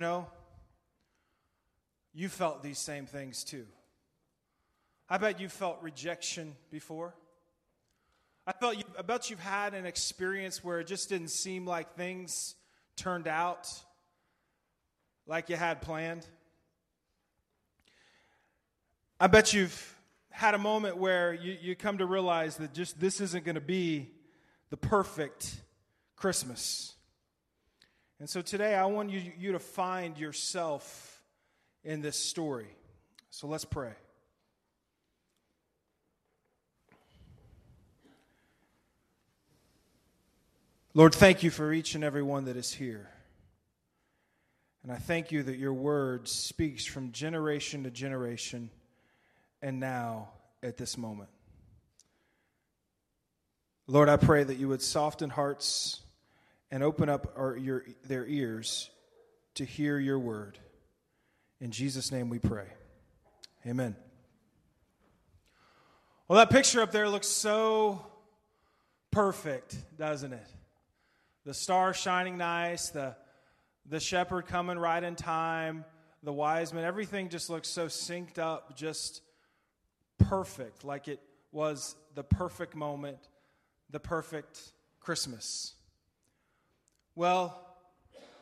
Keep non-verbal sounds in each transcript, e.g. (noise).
know, you felt these same things too. I bet you felt rejection before. I, felt you, I bet you've had an experience where it just didn't seem like things turned out like you had planned. I bet you've had a moment where you, you come to realize that just this isn't going to be the perfect Christmas. And so today I want you, you to find yourself in this story. So let's pray. Lord, thank you for each and every one that is here. And I thank you that your word speaks from generation to generation and now at this moment. Lord, I pray that you would soften hearts and open up our, your, their ears to hear your word. In Jesus' name we pray. Amen. Well, that picture up there looks so perfect, doesn't it? The star shining nice, the, the shepherd coming right in time, the wise men, everything just looks so synced up, just perfect, like it was the perfect moment, the perfect Christmas. Well,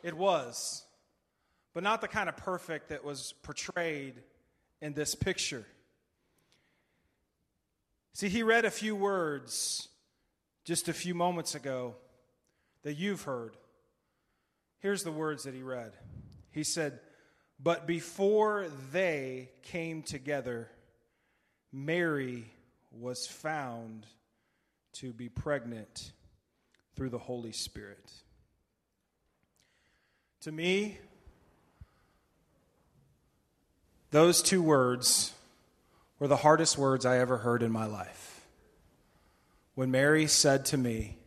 it was, but not the kind of perfect that was portrayed in this picture. See, he read a few words just a few moments ago that you've heard. Here's the words that he read. He said, But before they came together, Mary was found to be pregnant through the Holy Spirit. To me, those two words were the hardest words I ever heard in my life. When Mary said to me,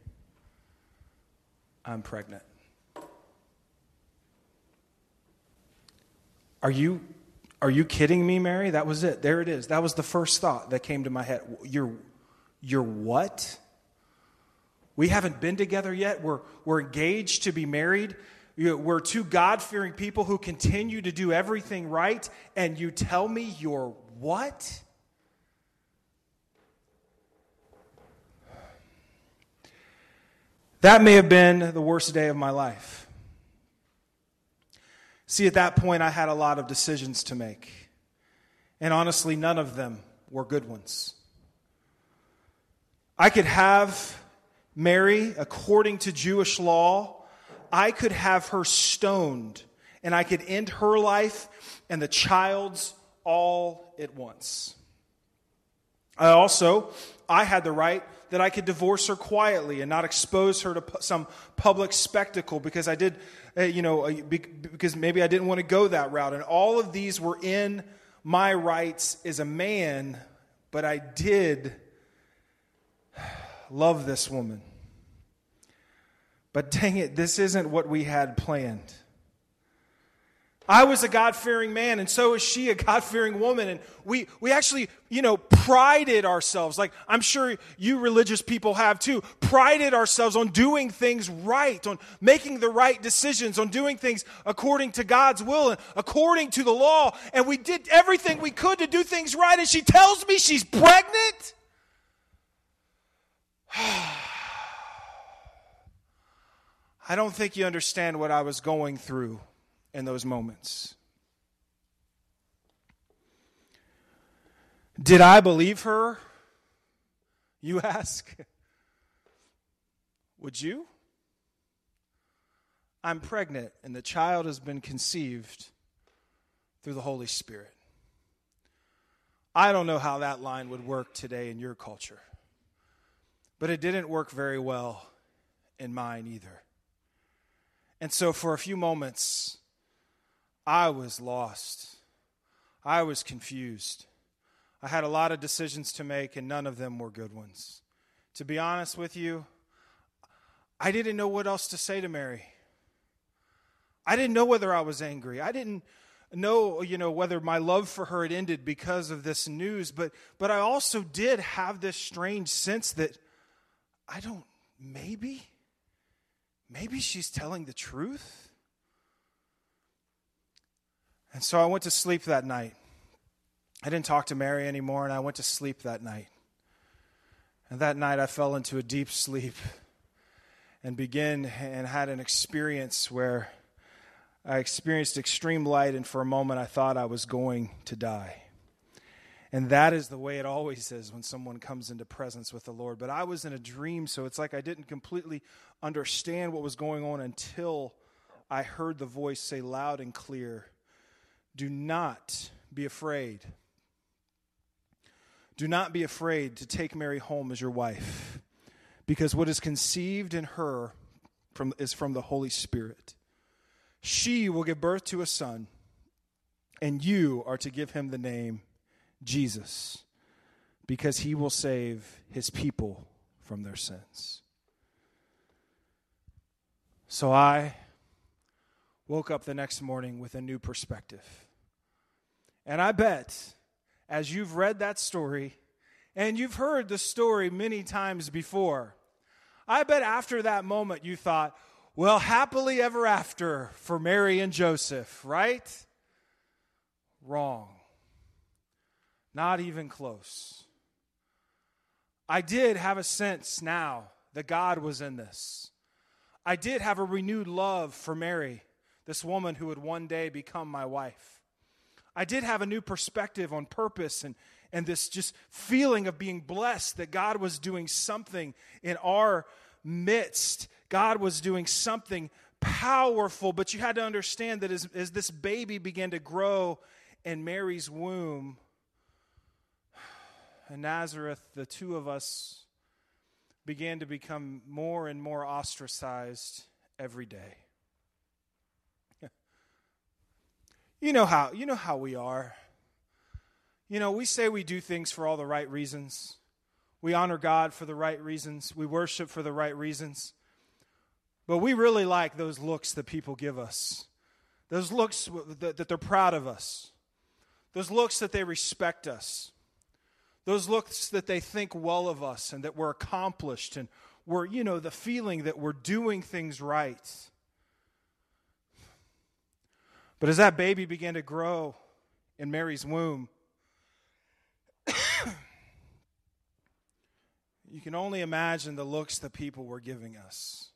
I'm pregnant. Are you are you kidding me, Mary? That was it. There it is. That was the first thought that came to my head. You're you're what? We haven't been together yet. We're we're engaged to be married. We're two God fearing people who continue to do everything right, and you tell me you're what? That may have been the worst day of my life. See, at that point, I had a lot of decisions to make. And honestly, none of them were good ones. I could have Mary, according to Jewish law, I could have her stoned and I could end her life and the child's all at once. I also, I had the right that I could divorce her quietly and not expose her to some public spectacle because I did, uh, you know, uh, because maybe I didn't want to go that route. And all of these were in my rights as a man, but I did love this woman. But dang it, this isn't what we had planned. I was a God fearing man, and so is she a God fearing woman. And we, we actually, you know, prided ourselves, like I'm sure you religious people have too, prided ourselves on doing things right, on making the right decisions, on doing things according to God's will and according to the law. And we did everything we could to do things right. And she tells me she's pregnant. (sighs) (sighs) I don't think you understand what I was going through in those moments. Did I believe her? You (laughs) ask. Would you? I'm pregnant, and the child has been conceived through the Holy Spirit. I don't know how that line would work today in your culture, but it didn't work very well in mine either. And so for a few moments, I was lost. I was confused. I had a lot of decisions to make, and none of them were good ones. To be honest with you, I didn't know what else to say to Mary. I didn't know whether I was angry. I didn't know, you know, whether my love for her had ended because of this news, but but I also did have this strange sense that I don't maybe maybe she's telling the truth. And so I went to sleep that night. I didn't talk to Mary anymore, and I went to sleep that night. And that night I fell into a deep sleep and began and had an experience where I experienced extreme light, and for a moment I thought I was going to die. And that is the way it always is when someone comes into presence with the Lord. But I was in a dream, so it's like I didn't completely understand what was going on until I heard the voice say loud and clear Do not be afraid. Do not be afraid to take Mary home as your wife, because what is conceived in her from, is from the Holy Spirit. She will give birth to a son, and you are to give him the name Jesus, because he will save his people from their sins. So I woke up the next morning with a new perspective. And I bet, as you've read that story, and you've heard the story many times before, I bet after that moment you thought, well, happily ever after for Mary and Joseph, right? Wrong. Not even close. I did have a sense now that God was in this. I did have a renewed love for Mary, this woman who would one day become my wife. I did have a new perspective on purpose and, and this just feeling of being blessed that God was doing something in our midst. God was doing something powerful, but you had to understand that as, as this baby began to grow in Mary's womb, Nazareth, the two of us began to become more and more ostracized every day. (laughs) You know how you know how we are. You know, we say we do things for all the right reasons. We honor God for the right reasons. We worship for the right reasons. But we really like those looks that people give us. Those looks that, that they're proud of us. Those looks that they respect us. Those looks that they think well of us and that we're accomplished and we're, you know, the feeling that we're doing things right. But as that baby began to grow in Mary's womb, (coughs) you can only imagine the looks the people were giving us.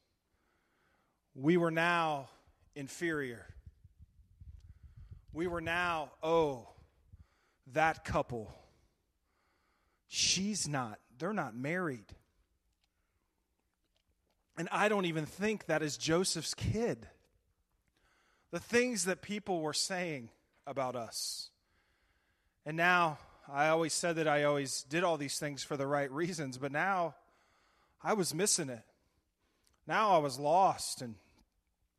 We were now inferior. We were now, oh, that couple She's not, they're not married. And I don't even think that is Joseph's kid. The things that people were saying about us. And now, I always said that I always did all these things for the right reasons, but now I was missing it. Now I was lost and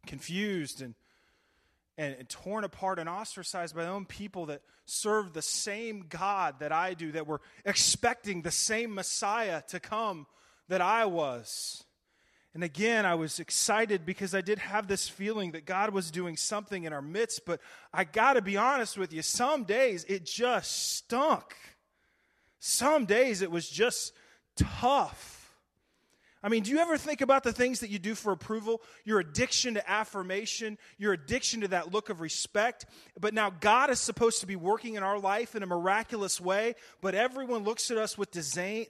confused and and, and torn apart and ostracized by their own people that serve the same God that I do, that were expecting the same Messiah to come that I was. And again, I was excited because I did have this feeling that God was doing something in our midst, but I got to be honest with you, some days it just stunk. Some days it was just tough. I mean, do you ever think about the things that you do for approval? Your addiction to affirmation, your addiction to that look of respect. But now God is supposed to be working in our life in a miraculous way, but everyone looks at us with disdain.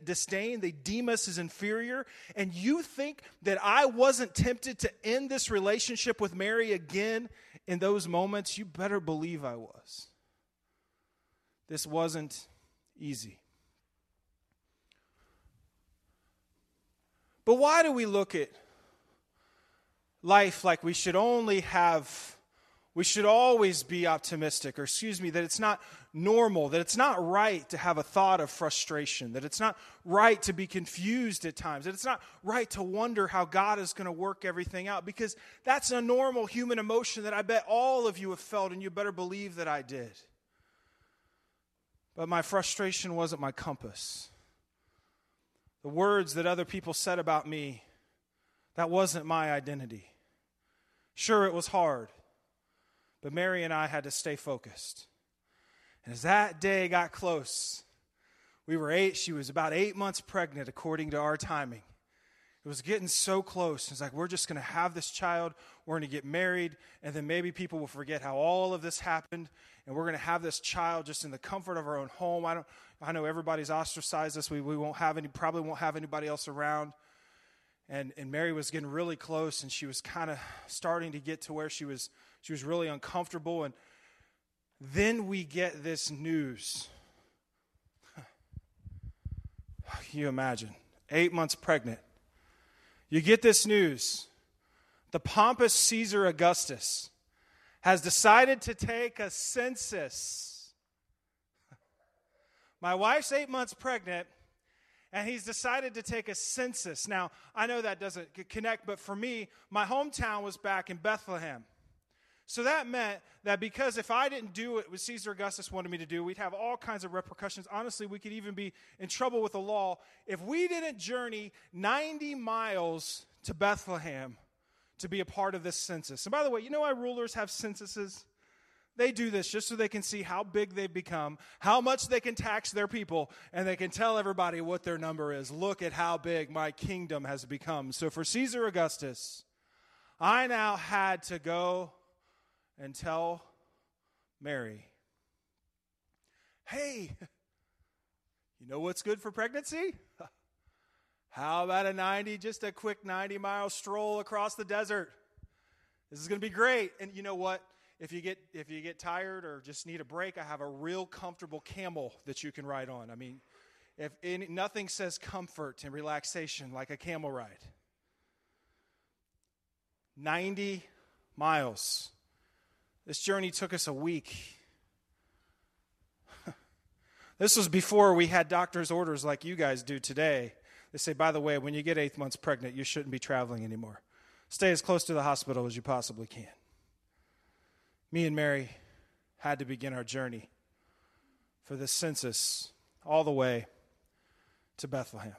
They deem us as inferior. And you think that I wasn't tempted to end this relationship with Mary again in those moments? You better believe I was. This wasn't easy. But why do we look at life like we should only have, we should always be optimistic, or excuse me, that it's not normal, that it's not right to have a thought of frustration, that it's not right to be confused at times, that it's not right to wonder how God is going to work everything out, because that's a normal human emotion that I bet all of you have felt, and you better believe that I did. But my frustration wasn't my compass the words that other people said about me, that wasn't my identity. Sure, it was hard, but Mary and I had to stay focused. And as that day got close, we were eight, she was about eight months pregnant according to our timing. It was getting so close. It's like, we're just going to have this child. We're going to get married. And then maybe people will forget how all of this happened. And we're going to have this child just in the comfort of our own home. I, don't, I know everybody's ostracized us. We, we won't have any, probably won't have anybody else around. And, and Mary was getting really close. And she was kind of starting to get to where she was, she was really uncomfortable. And then we get this news. Can you imagine? Eight months pregnant you get this news. The pompous Caesar Augustus has decided to take a census. My wife's eight months pregnant, and he's decided to take a census. Now, I know that doesn't connect, but for me, my hometown was back in Bethlehem. So that meant that because if I didn't do what Caesar Augustus wanted me to do, we'd have all kinds of repercussions. Honestly, we could even be in trouble with the law if we didn't journey 90 miles to Bethlehem to be a part of this census. And by the way, you know why rulers have censuses? They do this just so they can see how big they've become, how much they can tax their people, and they can tell everybody what their number is. Look at how big my kingdom has become. So for Caesar Augustus, I now had to go and tell Mary, hey, (laughs) you know what's good for pregnancy? (laughs) How about a 90, just a quick 90 mile stroll across the desert? This is going to be great. And you know what? If you get if you get tired or just need a break, I have a real comfortable camel that you can ride on. I mean, if any, nothing says comfort and relaxation like a camel ride. 90 miles. This journey took us a week. (laughs) this was before we had doctor's orders like you guys do today. They say, by the way, when you get eight months pregnant, you shouldn't be traveling anymore. Stay as close to the hospital as you possibly can. Me and Mary had to begin our journey for the census all the way to Bethlehem.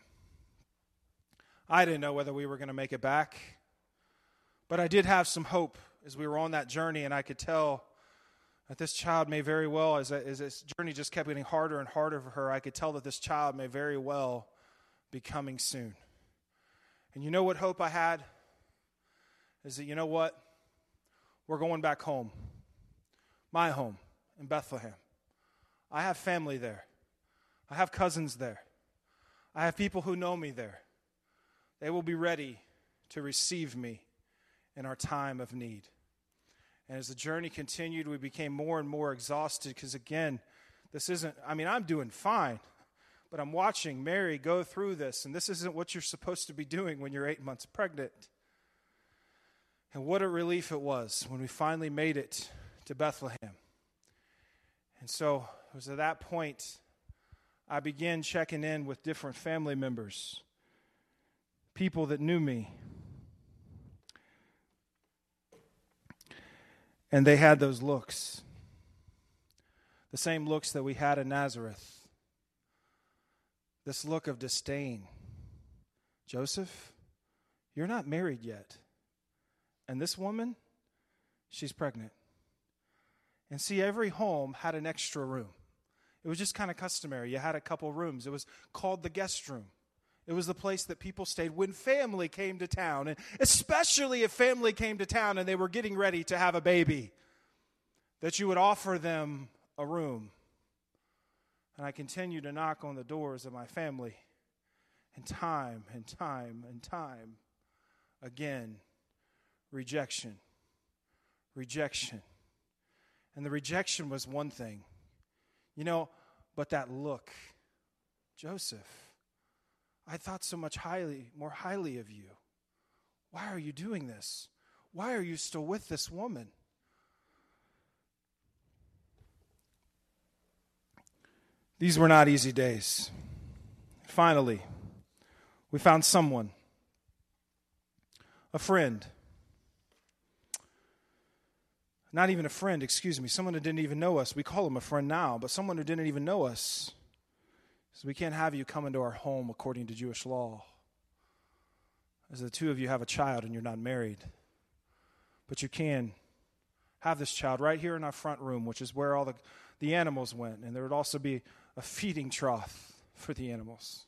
I didn't know whether we were going to make it back, but I did have some hope as we were on that journey, and I could tell that this child may very well, as, as this journey just kept getting harder and harder for her, I could tell that this child may very well be coming soon. And you know what hope I had? Is that, you know what? We're going back home. My home in Bethlehem. I have family there. I have cousins there. I have people who know me there. They will be ready to receive me in our time of need. And as the journey continued, we became more and more exhausted because, again, this isn't, I mean, I'm doing fine, but I'm watching Mary go through this, and this isn't what you're supposed to be doing when you're eight months pregnant. And what a relief it was when we finally made it to Bethlehem. And so it was at that point I began checking in with different family members, people that knew me, And they had those looks, the same looks that we had in Nazareth. This look of disdain. Joseph, you're not married yet. And this woman, she's pregnant. And see, every home had an extra room. It was just kind of customary. You had a couple rooms. It was called the guest room. It was the place that people stayed when family came to town, and especially if family came to town and they were getting ready to have a baby, that you would offer them a room. And I continued to knock on the doors of my family, and time and time and time again, rejection, rejection. And the rejection was one thing, you know, but that look, Joseph I thought so much highly, more highly of you. Why are you doing this? Why are you still with this woman? These were not easy days. Finally, we found someone, a friend. Not even a friend, excuse me, someone who didn't even know us. We call him a friend now, but someone who didn't even know us. So we can't have you come into our home according to Jewish law. As the two of you have a child and you're not married. But you can have this child right here in our front room, which is where all the, the animals went. And there would also be a feeding trough for the animals.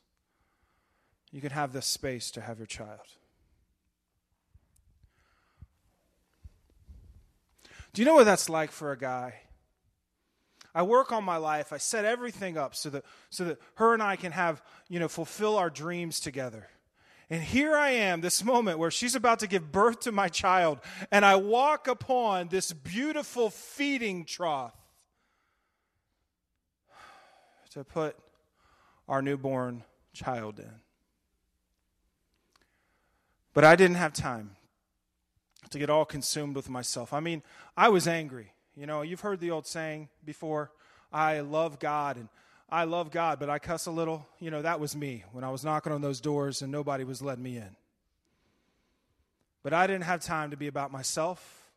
you can have this space to have your child. Do you know what that's like for a guy? I work on my life. I set everything up so that so that her and I can have, you know, fulfill our dreams together. And here I am, this moment where she's about to give birth to my child, and I walk upon this beautiful feeding trough to put our newborn child in. But I didn't have time to get all consumed with myself. I mean, I was angry. You know, you've heard the old saying before I love God and I love God, but I cuss a little. You know, that was me when I was knocking on those doors and nobody was letting me in. But I didn't have time to be about myself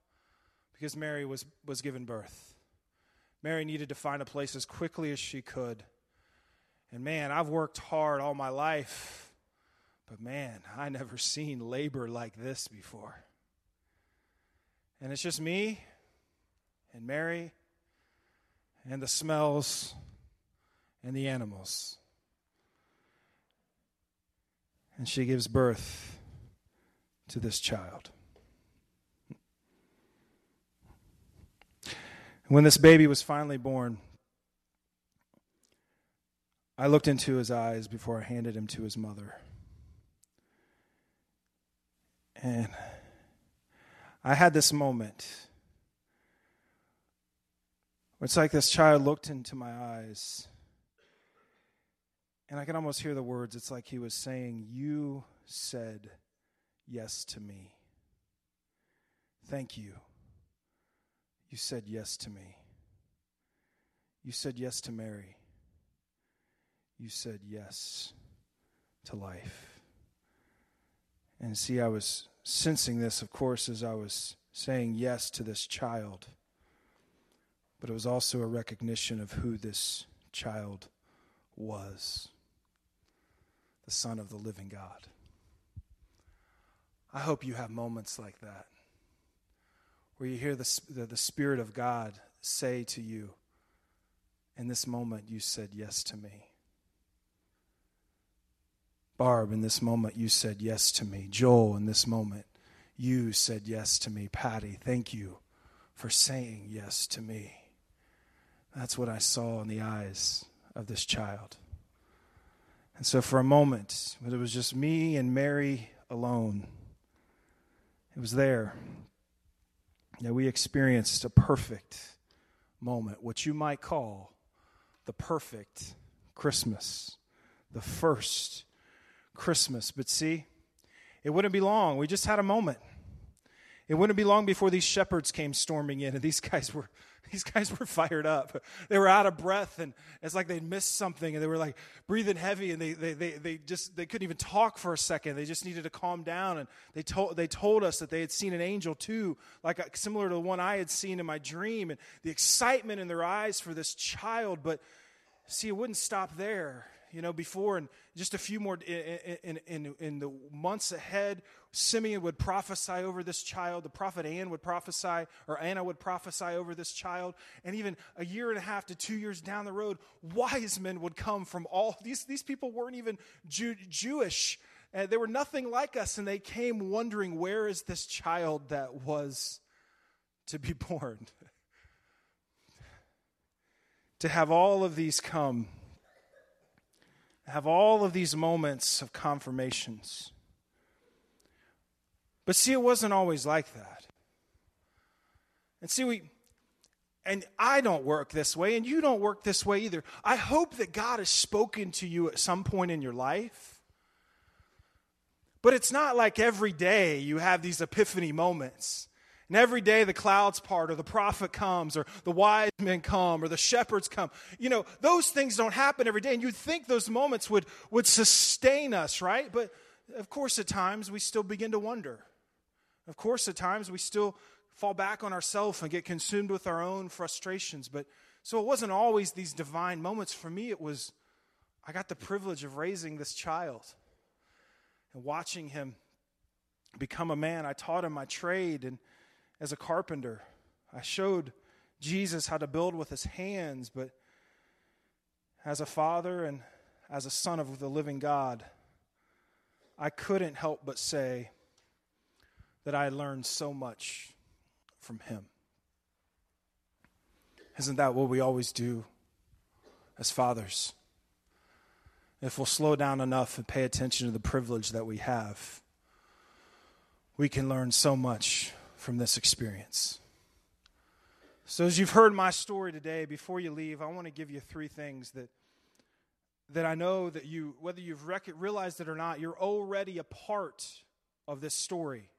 because Mary was, was given birth. Mary needed to find a place as quickly as she could. And man, I've worked hard all my life, but man, I never (laughs) seen labor like this before. And it's just me and Mary and the smells and the animals. And she gives birth to this child. When this baby was finally born, I looked into his eyes before I handed him to his mother. And I had this moment it's like this child looked into my eyes, and I can almost hear the words. It's like he was saying, You said yes to me. Thank you. You said yes to me. You said yes to Mary. You said yes to life. And see, I was sensing this, of course, as I was saying yes to this child but it was also a recognition of who this child was the Son of the living God. I hope you have moments like that where you hear the, the, the, Spirit of God say to you, In this moment, you said yes to me. Barb, in this moment, you said yes to me. Joel, in this moment, you said yes to me. Patty, thank you for saying yes to me. That's what I saw in the eyes of this child. And so, for a moment, when it was just me and Mary alone, it was there that we experienced a perfect moment, what you might call the perfect Christmas, the first Christmas. But see, it wouldn't be long. We just had a moment. It wouldn't be long before these shepherds came storming in, and these (laughs) guys were these guys were fired up. They were out of breath, and it's like they'd missed something, and they were like breathing heavy, and they, they, they, they just they couldn't even talk for a second. They just needed to calm down, and they told they told us that they had seen an angel too, like a, similar to the one I had seen in my dream, and the excitement in their eyes for this child. But see, it wouldn't stop there you know, before and just a few more in, in, in, the months ahead, Simeon would prophesy over this child. The prophet Anne would prophesy, or Anna would prophesy over this child. And even a year and a half to two years down the road, wise men would come from all (laughs) these, these people weren't even Jew, Jewish. Uh, they were nothing like us, and they came wondering, where is this child that was to be (laughs) born? (laughs) to have all of these come have all of these moments of confirmations. But see, it wasn't always like that. And see, we, and I don't work this way, and you don't work this way either. I hope that God has spoken to you at some point in your life. But it's not like every day you have these epiphany moments. And every day the clouds part, or the prophet comes, or the wise men come, or the shepherds come. You know, those things don't happen every day. And you'd think those moments would, would sustain us, right? But of course, at times we still begin to wonder. Of course, at times we still fall back on ourselves and get consumed with our own frustrations. But so it wasn't always these divine moments. For me, it was I got the privilege of raising this child and watching him become a man. I taught him my trade and as a carpenter. I showed Jesus how to build with his hands, but as a father and as a son of the living God, I couldn't help but say that I learned so much from him. Isn't that what we always do as fathers? If we'll slow down enough and pay attention to the privilege that we have, we can learn so much from this experience. So, as you've heard my story today, before you leave, I want to give you three things that, that I know that you, whether you've rec- realized it or not, you're already a part of this story.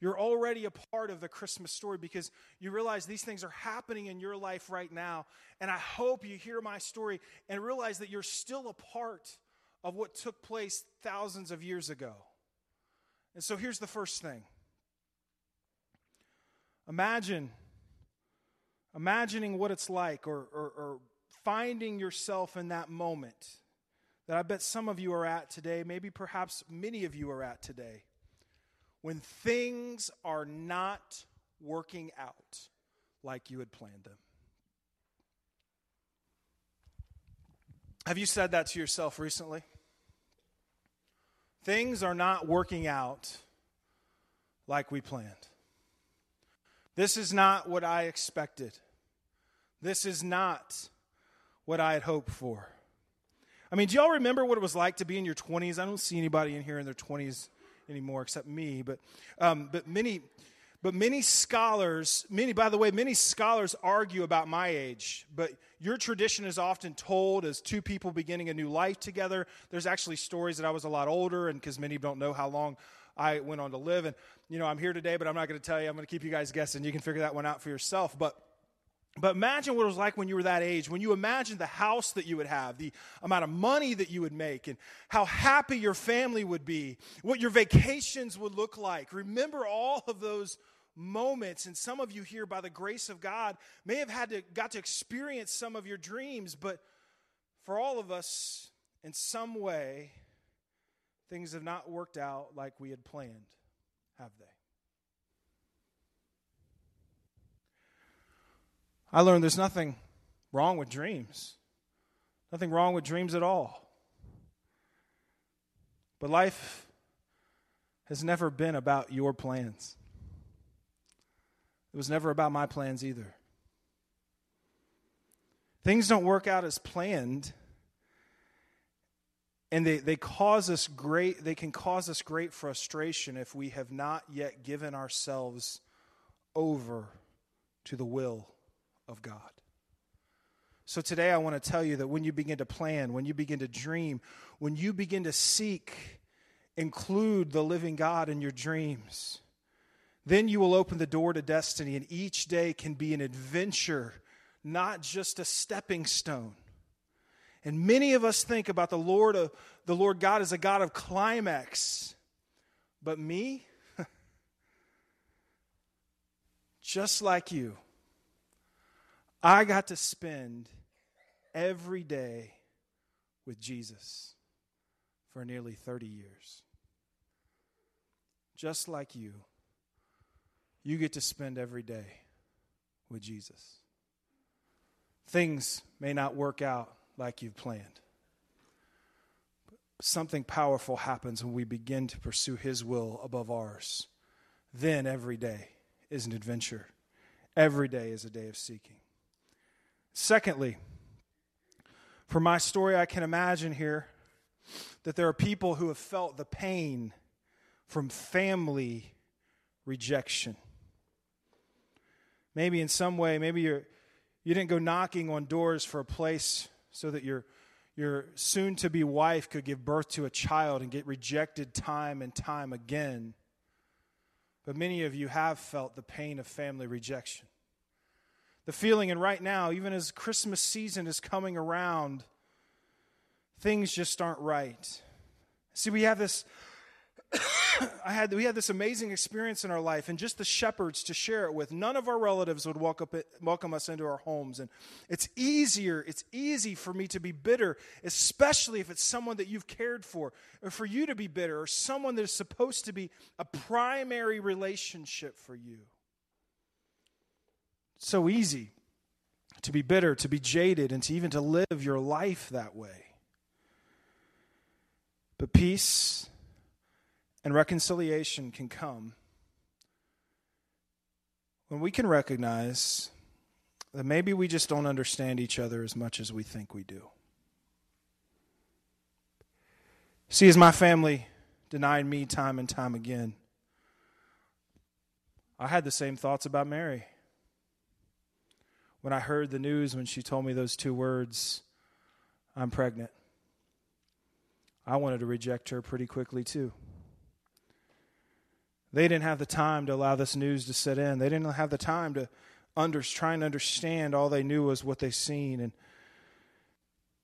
You're already a part of the Christmas story because you realize these things are happening in your life right now. And I hope you hear my story and realize that you're still a part of what took place thousands of years ago. And so here's the first thing Imagine, imagining what it's like or, or, or finding yourself in that moment that I bet some of you are at today, maybe perhaps many of you are at today when things are not working out like you had planned them. Have you said that to yourself recently? Things are not working out like we planned. This is not what I expected. This is not what I had hoped for. I mean, do y'all remember what it was like to be in your 20s? I don't see anybody in here in their 20s anymore except me, but um, but many but many scholars, many by the way, many scholars argue about my age, but your tradition is often told as two people beginning a new life together. There's actually stories that I was a lot older, and because many don't know how long I went on to live, and you know I'm here today, but I'm not going to tell you. I'm going to keep you guys guessing. You can figure that one out for yourself, but. But imagine what it was like when you were that age, when you imagined the house that you would have, the amount of money that you would make, and how happy your family would be, what your vacations would look like. Remember all of those moments. And some of you here, by the grace of God, may have had to got to experience some of your dreams, but for all of us, in some way, things have not worked out like we had planned, have they? I learned there's nothing wrong with dreams. Nothing wrong with dreams at all. But life has never been about your plans. It was never about my plans either. Things don't work out as planned, and they, they cause us great they can cause us great frustration if we have not yet given ourselves over to the will of God. So today I want to tell you that when you begin to plan, when you begin to dream, when you begin to seek, include the living God in your dreams, then you will open the door to destiny, and each day can be an adventure, not just a stepping stone. And many of us think about the Lord, of, the Lord God as a God of climax. But me, (laughs) just like you, I got to spend every day with Jesus for nearly 30 years. Just like you, you get to spend every day with Jesus. Things may not work out like you've planned. Something powerful happens when we begin to pursue His will above ours. Then every day is an adventure, every day is a day of seeking. Secondly, for my story, I can imagine here that there are people who have felt the pain from family rejection. Maybe in some way, maybe you're, you didn't go knocking on doors for a place so that your, your soon to be wife could give birth to a child and get rejected time and time again. But many of you have felt the pain of family rejection the feeling, and right now, even as Christmas season is coming around, things just aren't right. See, we have this. (coughs) I had we had this amazing experience in our life, and just the shepherds to share it with. None of our relatives would welcome, welcome us into our homes, and it's easier. It's easy for me to be bitter, especially if it's someone that you've cared for, or for you to be bitter, or someone that is supposed to be a primary relationship for you so easy to be bitter, to be jaded, and to even to live your life that way. But peace and reconciliation can come when we can recognize that maybe we just don't understand each other as much as we think we do. See, as my family denied me time and time again, I had the same thoughts about Mary. When I heard the news when she told me those two words, I'm pregnant, I wanted to reject her pretty quickly too. They didn't have the time to allow this news to set in. They didn't have the time to under, try and understand. All they knew was what they seen. And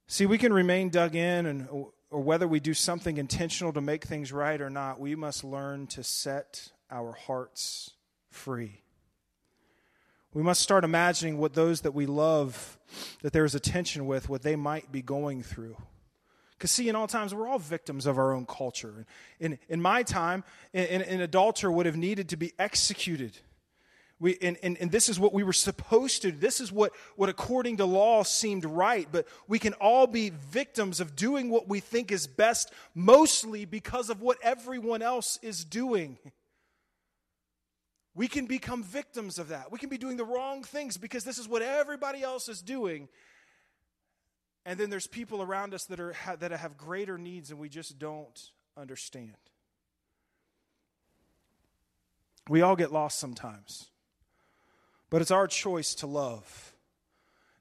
see, we can remain dug in, and or whether we do something intentional to make things right or not, we must learn to set our hearts free. We must start imagining what those that we love, that there is a tension with, what they might be going through. Because, see, in all times, we're all victims of our own culture. In, in my time, an, an adulterer would have needed to be executed. We, and, and, and this is what we were supposed to do. This is what, what, according to law, seemed right. But we can all be victims of doing what we think is best, mostly because of what everyone else is doing. We can become victims of that. We can be doing the wrong things because this is what everybody else is doing. And then there's people around us that, are, that have greater needs and we just don't understand. We all get lost sometimes, but it's our choice to love.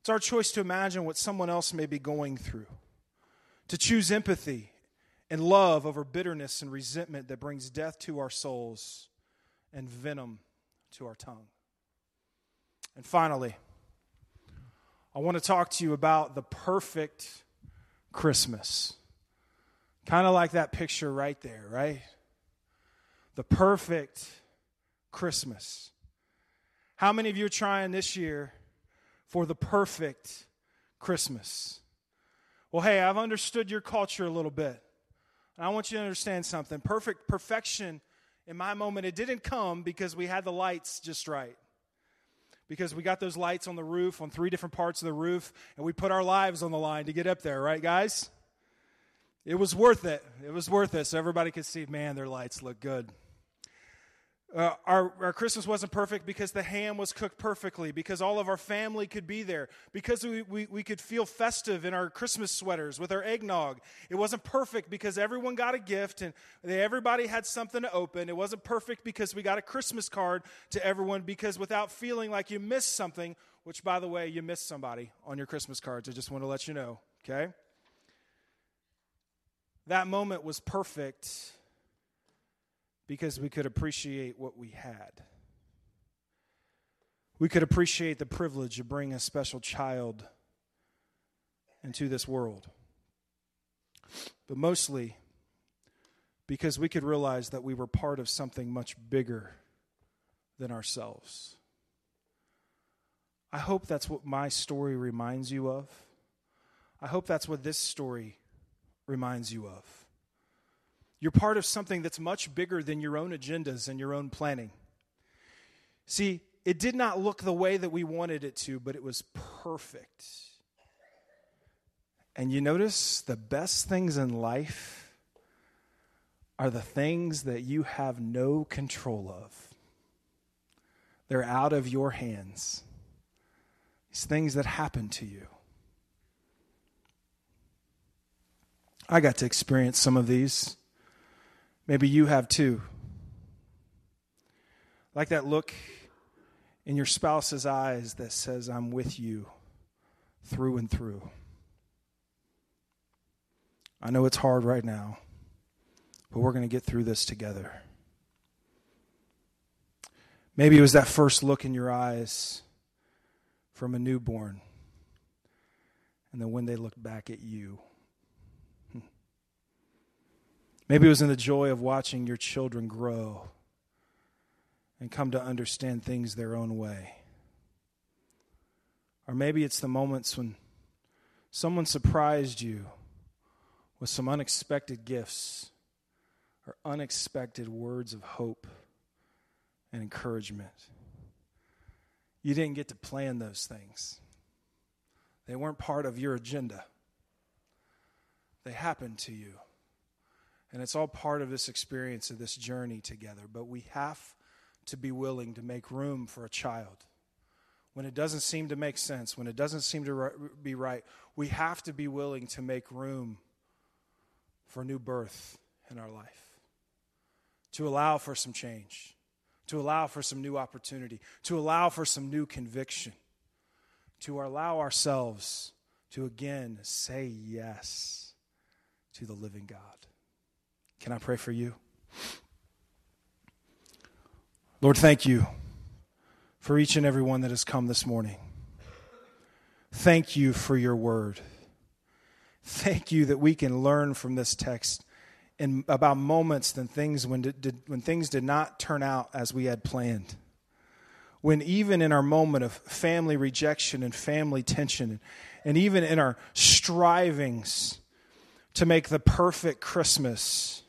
It's our choice to imagine what someone else may be going through, to choose empathy and love over bitterness and resentment that brings death to our souls and venom to our tongue. And finally, I want to talk to you about the perfect Christmas. Kind of like that picture right there, right? The perfect Christmas. How many of you are trying this year for the perfect Christmas? Well, hey, I've understood your culture a little bit. And I want you to understand something. Perfect perfection in my moment, it didn't come because we had the lights just right because we got those lights on the roof, on three different parts of the roof, and we put our lives on the line to get up there, right, guys? It was worth it. It was worth it so everybody could see, man, their lights look good. Uh, our, our Christmas wasn't perfect because the ham was cooked perfectly, because all of our family could be there, because we, we, we could feel festive in our Christmas sweaters with our eggnog. It wasn't perfect because everyone got a gift and they, everybody had something to open. It wasn't perfect because we got a Christmas card to everyone, because without feeling like you missed something, which, by the way, you missed somebody on your Christmas cards. I just want to let you know, okay? That moment was perfect because we could appreciate what we had. We could appreciate the privilege of bringing a special child into this world. But mostly because we could realize that we were part of something much bigger than ourselves. I hope that's what my story reminds you of. I hope that's what this story reminds you of. You're part of something that's much bigger than your own agendas and your own planning. See, it did not look the way that we wanted it to, but it was perfect. And you notice the best things in life are the things that you have no control of. They're out of your hands. These things that happen to you. I got to experience some of these. Maybe you have too. Like that look in your spouse's eyes that says, I'm with you through and through. I know it's hard right now, but we're going to get through this together. Maybe it was that first look in your eyes from a newborn, and then when they looked back at you. Maybe it was in the joy of watching your children grow and come to understand things their own way. Or maybe it's the moments when someone surprised you with some unexpected gifts or unexpected words of hope and encouragement. You didn't get to plan those things, they weren't part of your agenda, they happened to you And it's all part of this experience of this journey together. But we have to be willing to make room for a child. When it doesn't seem to make sense, when it doesn't seem to be right, we have to be willing to make room for new birth in our life, to allow for some change, to allow for some new opportunity, to allow for some new conviction, to allow ourselves to again say yes to the living God. Can I pray for you? Lord, thank you for each and every one that has come this morning. Thank you for your word. Thank you that we can learn from this text in, about moments and things when, did, when things did not turn out as we had planned. When even in our moment of family rejection and family tension, and even in our strivings to make the perfect Christmas,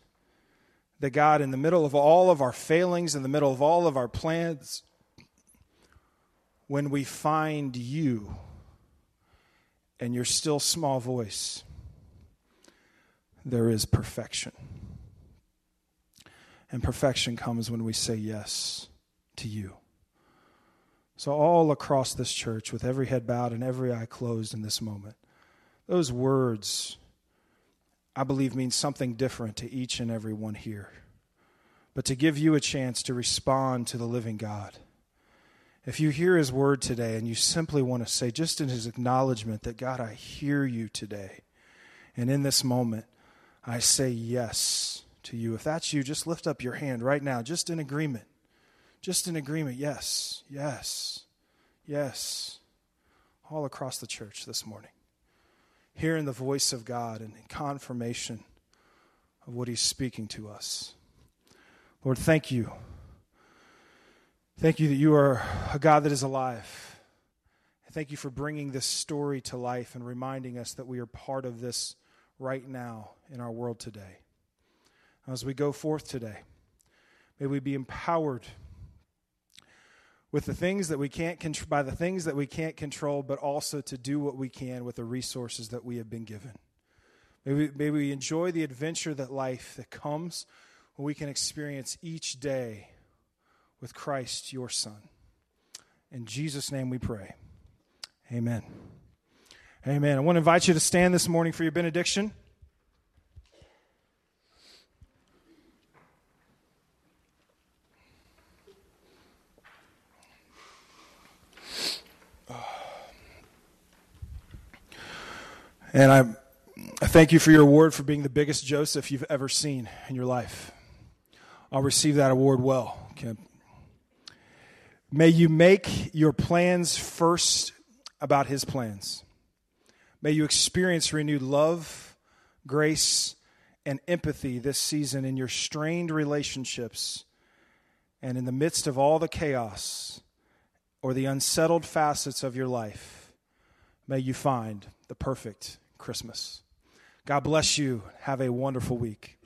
that God, in the middle of all of our failings, in the middle of all of our plans, when we find you and your still small voice, there is perfection. And perfection comes when we say yes to you. So, all across this church, with every head bowed and every eye closed in this moment, those words I believe means something different to each and every one here. But to give you a chance to respond to the living God. If you hear his word today and you simply want to say, just in his acknowledgement, that God, I hear you today. And in this moment, I say yes to you. If that's you, just lift up your hand right now, just in agreement. Just in agreement. Yes, yes, yes. All across the church this morning hearing the voice of God and confirmation of what He's speaking to us. Lord, thank you. Thank you that you are a God that is alive. Thank you for bringing this story to life and reminding us that we are part of this right now in our world today. As we go forth today, may we be empowered with the things that we can't control, by the things that we can't control, but also to do what we can with the resources that we have been given. May we, may we enjoy the adventure that life that comes when we can experience each day with Christ, your Son. In Jesus' name we pray. Amen. Amen. I want to invite you to stand this morning for your benediction. And I, I thank you for your award for being the biggest Joseph you've ever seen in your life. I'll receive that award well, Kim. May you make your plans first about his plans. May you experience renewed love, grace, and empathy this season in your strained relationships and in the midst of all the chaos or the unsettled facets of your life. May you find the perfect Christmas. God bless you. Have a wonderful week.